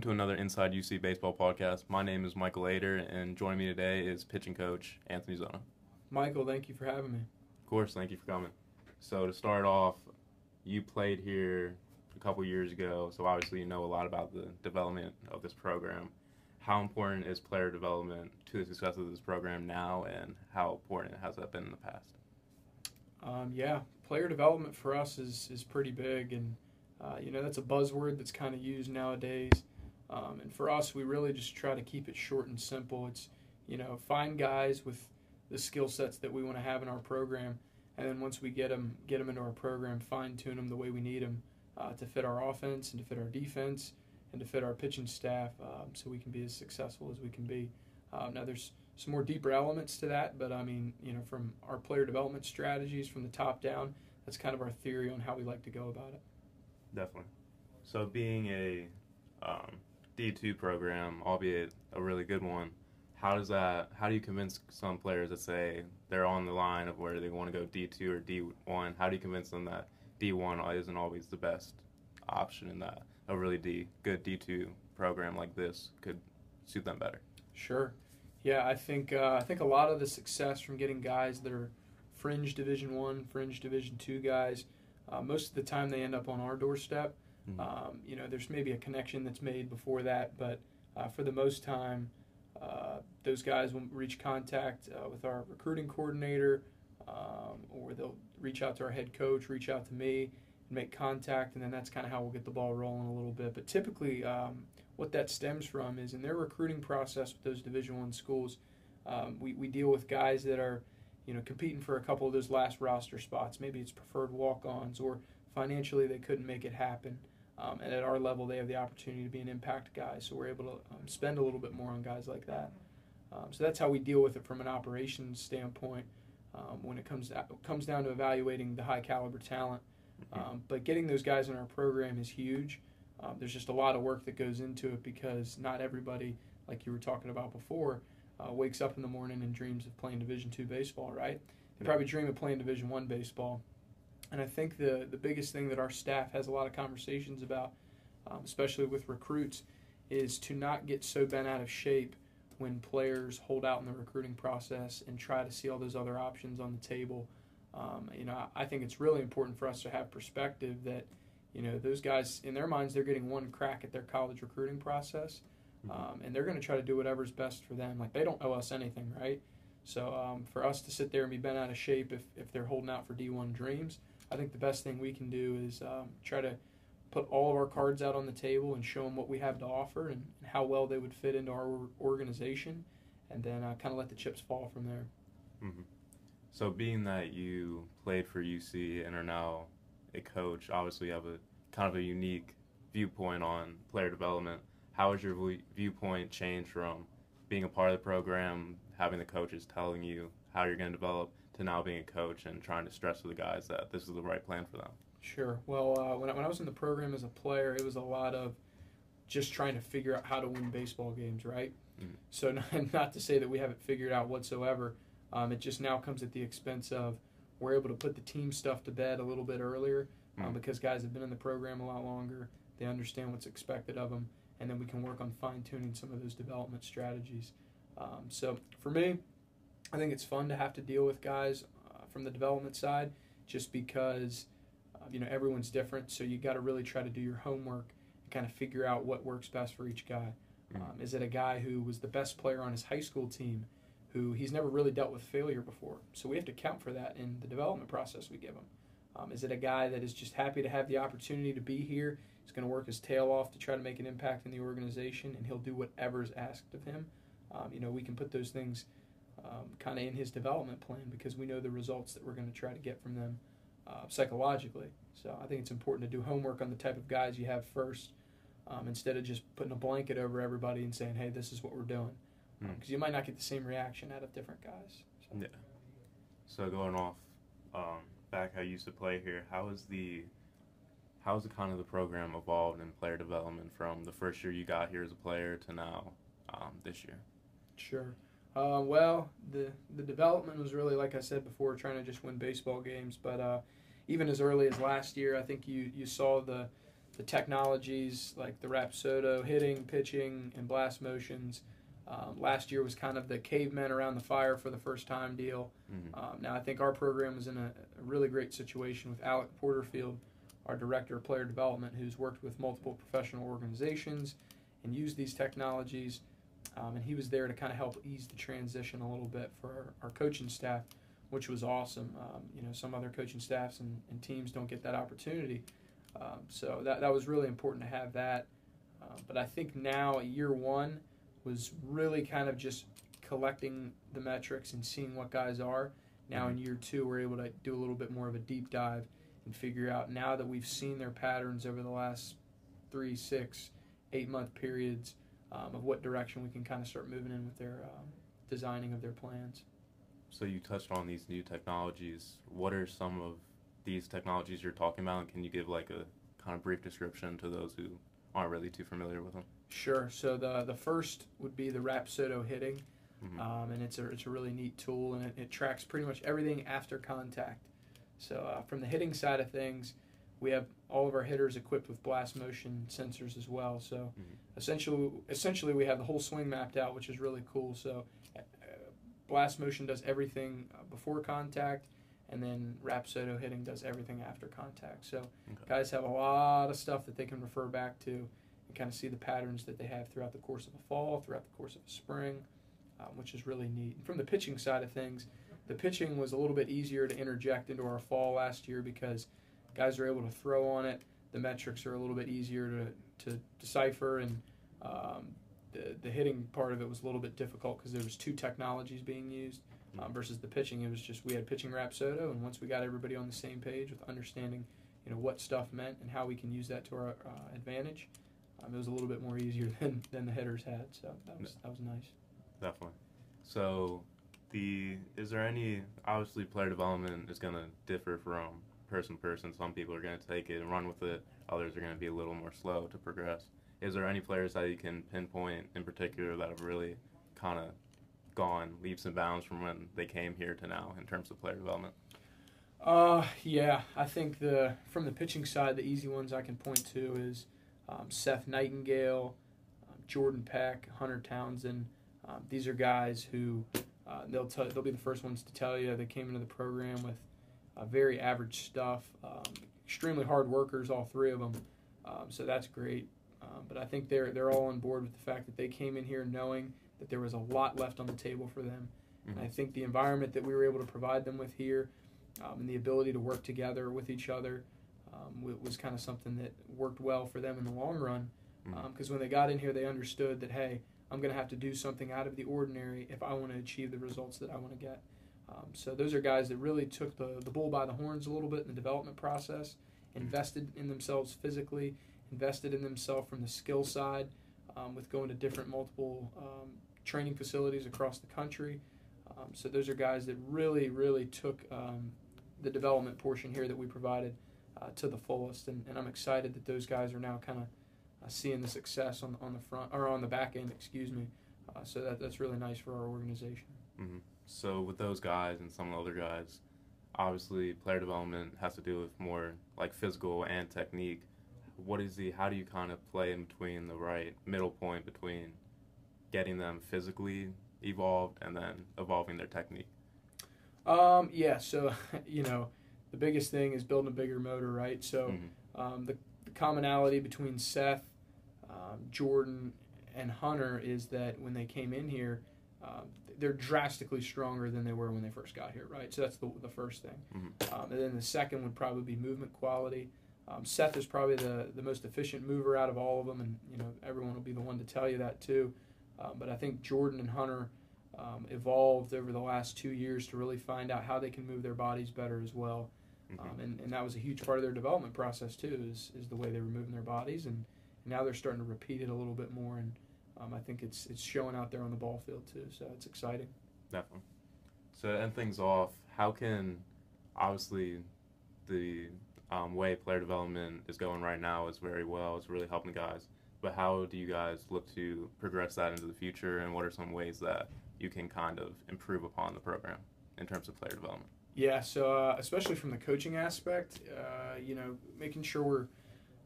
welcome to another Inside UC Baseball podcast. My name is Michael Ader, and joining me today is pitching coach Anthony Zona. Michael, thank you for having me. Of course, thank you for coming. So to start off, you played here a couple years ago, so obviously you know a lot about the development of this program. How important is player development to the success of this program now, and how important has that been in the past? Um, yeah, player development for us is is pretty big, and uh, you know that's a buzzword that's kind of used nowadays. Um, and for us, we really just try to keep it short and simple. It's you know find guys with the skill sets that we want to have in our program, and then once we get them get them into our program, fine tune them the way we need them uh, to fit our offense and to fit our defense and to fit our pitching staff, um, so we can be as successful as we can be. Uh, now there's some more deeper elements to that, but I mean you know from our player development strategies from the top down, that's kind of our theory on how we like to go about it. Definitely. So being a um, D2 program, albeit a really good one, how does that? How do you convince some players that say they're on the line of where they want to go D2 or D1? How do you convince them that D1 isn't always the best option and that a really D good D2 program like this could suit them better? Sure. Yeah, I think uh, I think a lot of the success from getting guys that are fringe Division One, fringe Division Two guys, uh, most of the time they end up on our doorstep. Mm-hmm. Um, you know, there's maybe a connection that's made before that, but uh, for the most time, uh, those guys will reach contact uh, with our recruiting coordinator, um, or they'll reach out to our head coach, reach out to me, and make contact, and then that's kind of how we'll get the ball rolling a little bit. But typically, um, what that stems from is in their recruiting process with those Division One schools, um, we, we deal with guys that are, you know, competing for a couple of those last roster spots. Maybe it's preferred walk-ons, or financially they couldn't make it happen. Um, and at our level, they have the opportunity to be an impact guy, so we're able to um, spend a little bit more on guys like that. Um, so that's how we deal with it from an operations standpoint. Um, when it comes to, comes down to evaluating the high caliber talent, um, but getting those guys in our program is huge. Um, there's just a lot of work that goes into it because not everybody, like you were talking about before, uh, wakes up in the morning and dreams of playing Division two baseball. Right? They probably dream of playing Division one baseball and I think the, the biggest thing that our staff has a lot of conversations about, um, especially with recruits, is to not get so bent out of shape when players hold out in the recruiting process and try to see all those other options on the table. Um, you know, I think it's really important for us to have perspective that, you know, those guys in their minds they're getting one crack at their college recruiting process, mm-hmm. um, and they're going to try to do whatever's best for them. Like they don't owe us anything, right? So um, for us to sit there and be bent out of shape if, if they're holding out for D1 dreams, I think the best thing we can do is um, try to put all of our cards out on the table and show them what we have to offer and, and how well they would fit into our organization, and then uh, kind of let the chips fall from there. Mm-hmm. So, being that you played for UC and are now a coach, obviously you have a kind of a unique viewpoint on player development. How has your viewpoint changed from being a part of the program, having the coaches telling you how you're going to develop, to now being a coach and trying to stress to the guys that this is the right plan for them? Sure. Well, uh, when, I, when I was in the program as a player, it was a lot of just trying to figure out how to win baseball games, right? Mm-hmm. So, not, not, to say that we haven't figured out whatsoever. Um, it just now comes at the expense of we're able to put the team stuff to bed a little bit earlier um, mm-hmm. because guys have been in the program a lot longer. They understand what's expected of them, and then we can work on fine tuning some of those development strategies. Um, so, for me, I think it's fun to have to deal with guys uh, from the development side, just because uh, you know everyone's different. So you got to really try to do your homework and kind of figure out what works best for each guy. Mm. Um, is it a guy who was the best player on his high school team, who he's never really dealt with failure before? So we have to count for that in the development process we give him. Um, is it a guy that is just happy to have the opportunity to be here? He's going to work his tail off to try to make an impact in the organization, and he'll do whatever is asked of him. Um, you know, we can put those things um, kind of in his development plan because we know the results that we're going to try to get from them uh, psychologically. So I think it's important to do homework on the type of guys you have first um, instead of just putting a blanket over everybody and saying, hey, this is what we're doing. Because mm. um, you might not get the same reaction out of different guys. So. Yeah. So going off um, back how you used to play here, how is the how's the kind of the program evolved in player development from the first year you got here as a player to now um, this year? Sure. Uh, well, the the development was really like I said before, trying to just win baseball games. But uh, even as early as last year, I think you you saw the the technologies like the Rapsodo hitting, pitching, and blast motions. Um, last year was kind of the cavemen around the fire for the first time deal. Mhm. Um, now I think our program is in a, a really great situation with Alec Porterfield, our director of player development, who's worked with multiple professional organizations and used these technologies. Um, and he was there to kind of help ease the transition a little bit for our, our coaching staff, which was awesome. Um, you know, some other coaching staffs and, and teams don't get that opportunity. Um, so that, that was really important to have that. Um, but I think now, year one was really kind of just collecting the metrics and seeing what guys are. Now in year two, we're able to do a little bit more of a deep dive and figure out now that we've seen their patterns over the last three, six, eight month periods um, of what direction we can kind of start moving in with their um, designing of their plans. So you touched on these new technologies. What are some of these technologies you're talking about? And can you give like a kind of brief description to those who aren't really too familiar with them? Sure. So the the first would be the Rapsodo hitting, Mhm. um, and it's a it's a really neat tool, and it, it tracks pretty much everything after contact. So uh, from the hitting side of things, we have all of our hitters equipped with blast motion sensors as well. So Mhm. essentially, essentially we have the whole swing mapped out, which is really cool. So uh, blast motion does everything uh, before contact, and then Rapsodo hitting does everything after contact. So Okay. guys have a lot of stuff that they can refer back to and kind of see the patterns that they have throughout the course of a fall, throughout the course of a spring, um, which is really neat. And from the pitching side of things, the pitching was a little bit easier to interject into our fall last year because guys are able to throw on it. The metrics are a little bit easier to, to decipher, and um, the, the hitting part of it was a little bit difficult because there was two technologies being used um, versus the pitching. It was just we had pitching Rapsodo, and once we got everybody on the same page with understanding, you know, what stuff meant and how we can use that to our uh, advantage, um, it was a little bit more easier than, than the hitters had. So that was that was nice. Definitely. So, the is there any obviously player development is going to differ from person to person. Some people are going to take it and run with it. Others are going to be a little more slow to progress. Is there any players that you can pinpoint in particular that have really kind of gone leaps and bounds from when they came here to now in terms of player development? Uh, yeah, I think the from the pitching side, the easy ones I can point to is um, Seth Nightingale, um, Jordan Peck, Hunter Townsend. Um, these are guys who uh, they'll tell they'll be the first ones to tell you they came into the program with uh, very average stuff, um, extremely hard workers, all three of them. Um, so that's great. Um, but I think they're they're all on board with the fact that they came in here knowing that there was a lot left on the table for them. And I think the environment that we were able to provide them with here um, and the ability to work together with each other um, wa- was kind of something that worked well for them in the long run. Because when they got in here, they understood that hey, I'm going to have to do something out of the ordinary if I want to achieve the results that I want to get. Um, so those are guys that really took the the bull by the horns a little bit in the development process, invested in themselves physically, invested in themselves from the skill side, um, with going to different multiple um, training facilities across the country. Um, so those are guys that really, really took um, the development portion here that we provided uh, to the fullest, and, and I'm excited that those guys are now kind of uh, seeing the success on on the front or on the back end, excuse me. Uh, so that that's really nice for our organization. hmm So with those guys and some of the other guys, obviously player development has to do with more like physical and technique. What is the? How do you kind of play in between the right middle point between getting them physically evolved and then evolving their technique? Um, yeah, so you know, the biggest thing is building a bigger motor, right? So Mhm. um, the, the commonality between Seth, um, Jordan, and Hunter is that when they came in here, um, they're drastically stronger than they were when they first got here, right? So that's the, the first thing. Mhm. Um, and then the second would probably be movement quality. Um, Seth is probably the, the most efficient mover out of all of them, and you know everyone will be the one to tell you that too. Um, but I think Jordan and Hunter um, evolved over the last two years to really find out how they can move their bodies better as well. Mhm. Um, and, and that was a huge part of their development process too, is, is the way they were moving their bodies, and now they're starting to repeat it a little bit more, and um, I think it's it's showing out there on the ball field too. So it's exciting. Definitely. So to end things off, how can obviously the um, way player development is going right now is very well. It's really helping guys. But how do you guys look to progress that into the future, and what are some ways that you can kind of improve upon the program in terms of player development? Yeah, so uh, especially from the coaching aspect, uh, you know, making sure we're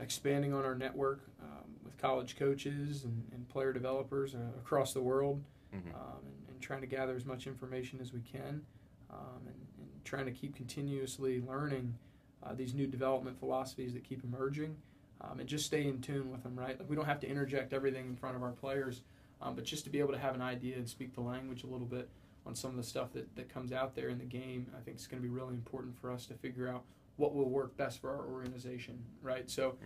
expanding on our network um, with college coaches and, and player developers uh, across the world, Mhm. um, and, and trying to gather as much information as we can, um, and, and trying to keep continuously learning uh, these new development philosophies that keep emerging, um, and just stay in tune with them. Right, like we don't have to interject everything in front of our players, um, but just to be able to have an idea and speak the language a little bit on some of the stuff that, that comes out there in the game, I think it's going to be really important for us to figure out what will work best for our organization, right? So,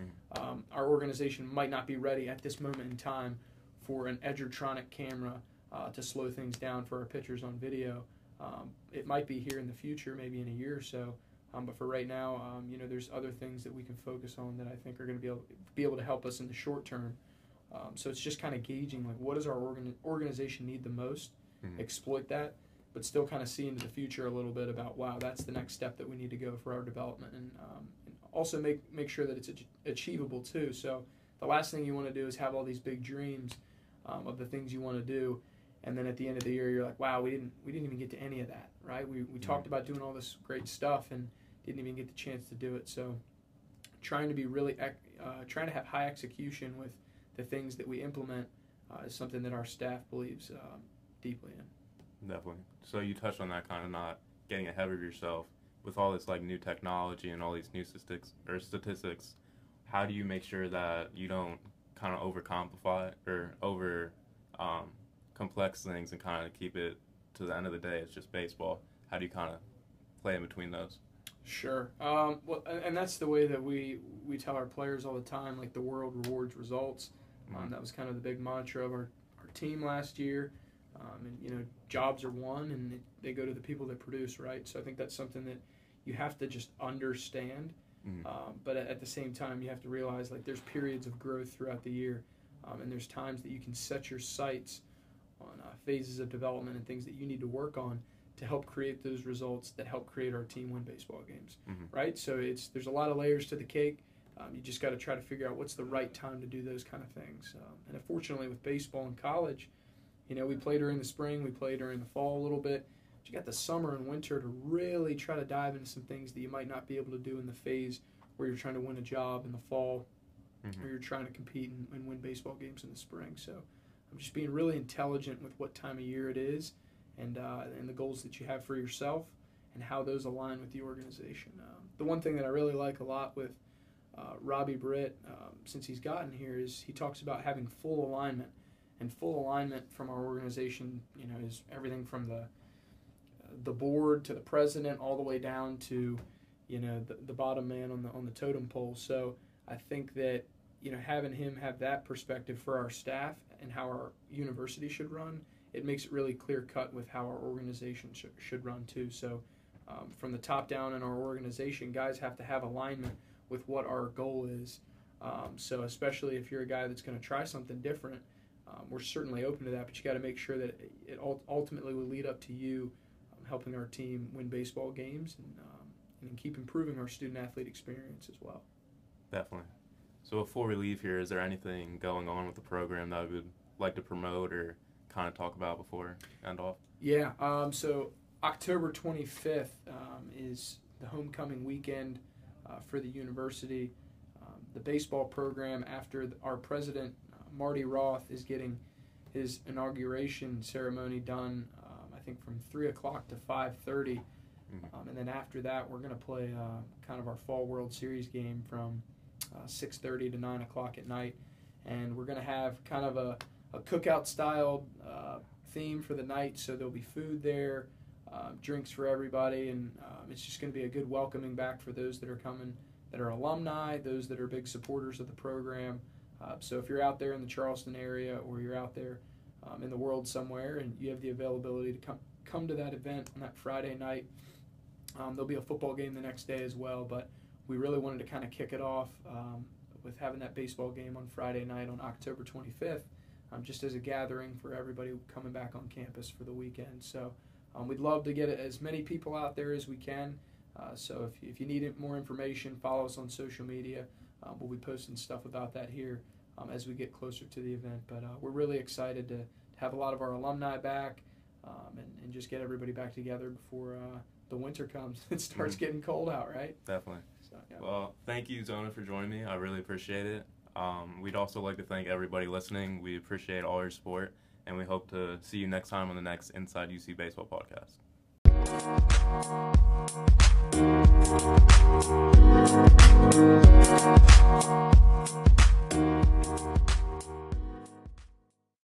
um, our organization might not be ready at this moment in time for an Edgertronic camera uh, to slow things down for our pitchers on video. Um, it might be here in the future, maybe in a year or so. Um, but for right now, um, you know, there's other things that we can focus on that I think are going to be able be able to help us in the short term. Um, so it's just kind of gauging like what does our organ- organization need the most, Mhm. exploit that, but still kind of see into the future a little bit about wow that's the next step that we need to go for our development and, um, and also make make sure that it's ach- achievable too. So the last thing you want to do is have all these big dreams um, of the things you want to do, and then at the end of the year you're like wow we didn't we didn't even get to any of that right we we talked about doing all this great stuff and didn't even get the chance to do it. So trying to be really uh, trying to have high execution with the things that we implement uh, is something that our staff believes um, deeply in. Definitely. So you touched on that kind of not getting ahead of yourself with all this like new technology and all these new statistics or statistics. How do you make sure that you don't kind of overcomplicate or over um, complex things and kind of keep it to the end of the day? It's just baseball. How do you kind of play in between those? Sure. Um, well, and that's the way that we we tell our players all the time. Like the world rewards results. Um, Mhm. that was kind of the big mantra of our, our team last year. Um, and you know, jobs are won, and it, they go to the people that produce, right? So I think that's something that you have to just understand. Mhm. Um, but at, the same time, you have to realize like there's periods of growth throughout the year, um, and there's times that you can set your sights on uh, phases of development and things that you need to work on to help create those results that help create our team win baseball games, Mhm. right? So it's there's a lot of layers to the cake. Um, you just got to try to figure out what's the right time to do those kind of things. Um, and unfortunately, with baseball in college, you know, we play during the spring, we play during the fall a little bit. But you got the summer and winter to really try to dive into some things that you might not be able to do in the phase where you're trying to win a job in the fall, Mhm. or you're trying to compete and, and win baseball games in the spring. So I'm just being really intelligent with what time of year it is, and uh, and the goals that you have for yourself, and how those align with the organization. Um, the one thing that I really like a lot with uh, Robbie Britt, um, since he's gotten here, is he talks about having full alignment, and full alignment from our organization. You know, is everything from the the board to the president, all the way down to you know the, the bottom man on the on the totem pole. So I think that you know having him have that perspective for our staff and how our university should run, it makes it really clear cut with how our organization sh- should run too. So um, from the top down in our organization, guys have to have alignment with what our goal is. Um, so especially if you're a guy that's going to try something different, um, we're certainly open to that. But you got to make sure that it, ultimately will lead up to you um, helping our team win baseball games and, um, and keep improving our student athlete experience as well. Definitely. So before we leave here, is there anything going on with the program that we would like to promote or kind of talk about before end off? Yeah. Um, so October 25th um, is the homecoming weekend uh, for the university. Um, the baseball program, after our president Marty Roth is getting his inauguration ceremony done, um, I think from three o'clock to 5:30, Mhm. um, and then after that we're going to play uh, kind of our fall World Series game from uh, 6:30 to 9 o'clock at night, and we're going to have kind of a, a cookout style uh, theme for the night. So there'll be food there, um, drinks for everybody, and um, it's just going to be a good welcoming back for those that are coming, that are alumni, those that are big supporters of the program. Uh, so if you're out there in the Charleston area or you're out there um, in the world somewhere and you have the availability to come come to that event on that Friday night, um, there'll be a football game the next day as well. But we really wanted to kind of kick it off um, with having that baseball game on Friday night on October 25th, um, just as a gathering for everybody coming back on campus for the weekend. So um, we'd love to get as many people out there as we can. Uh, so if, if you need more information, follow us on social media. Um, we'll be posting stuff about that here um, as we get closer to the event. But uh, we're really excited to, have a lot of our alumni back um, and, and just get everybody back together before uh, the winter comes. It starts Mhm. getting cold out, right? Definitely. So, yeah. Well, thank you, Zona, for joining me. I really appreciate it. Um, we'd also like to thank everybody listening. We appreciate all your support, and we hope to see you next time on the next Inside UC Baseball podcast. Thank you.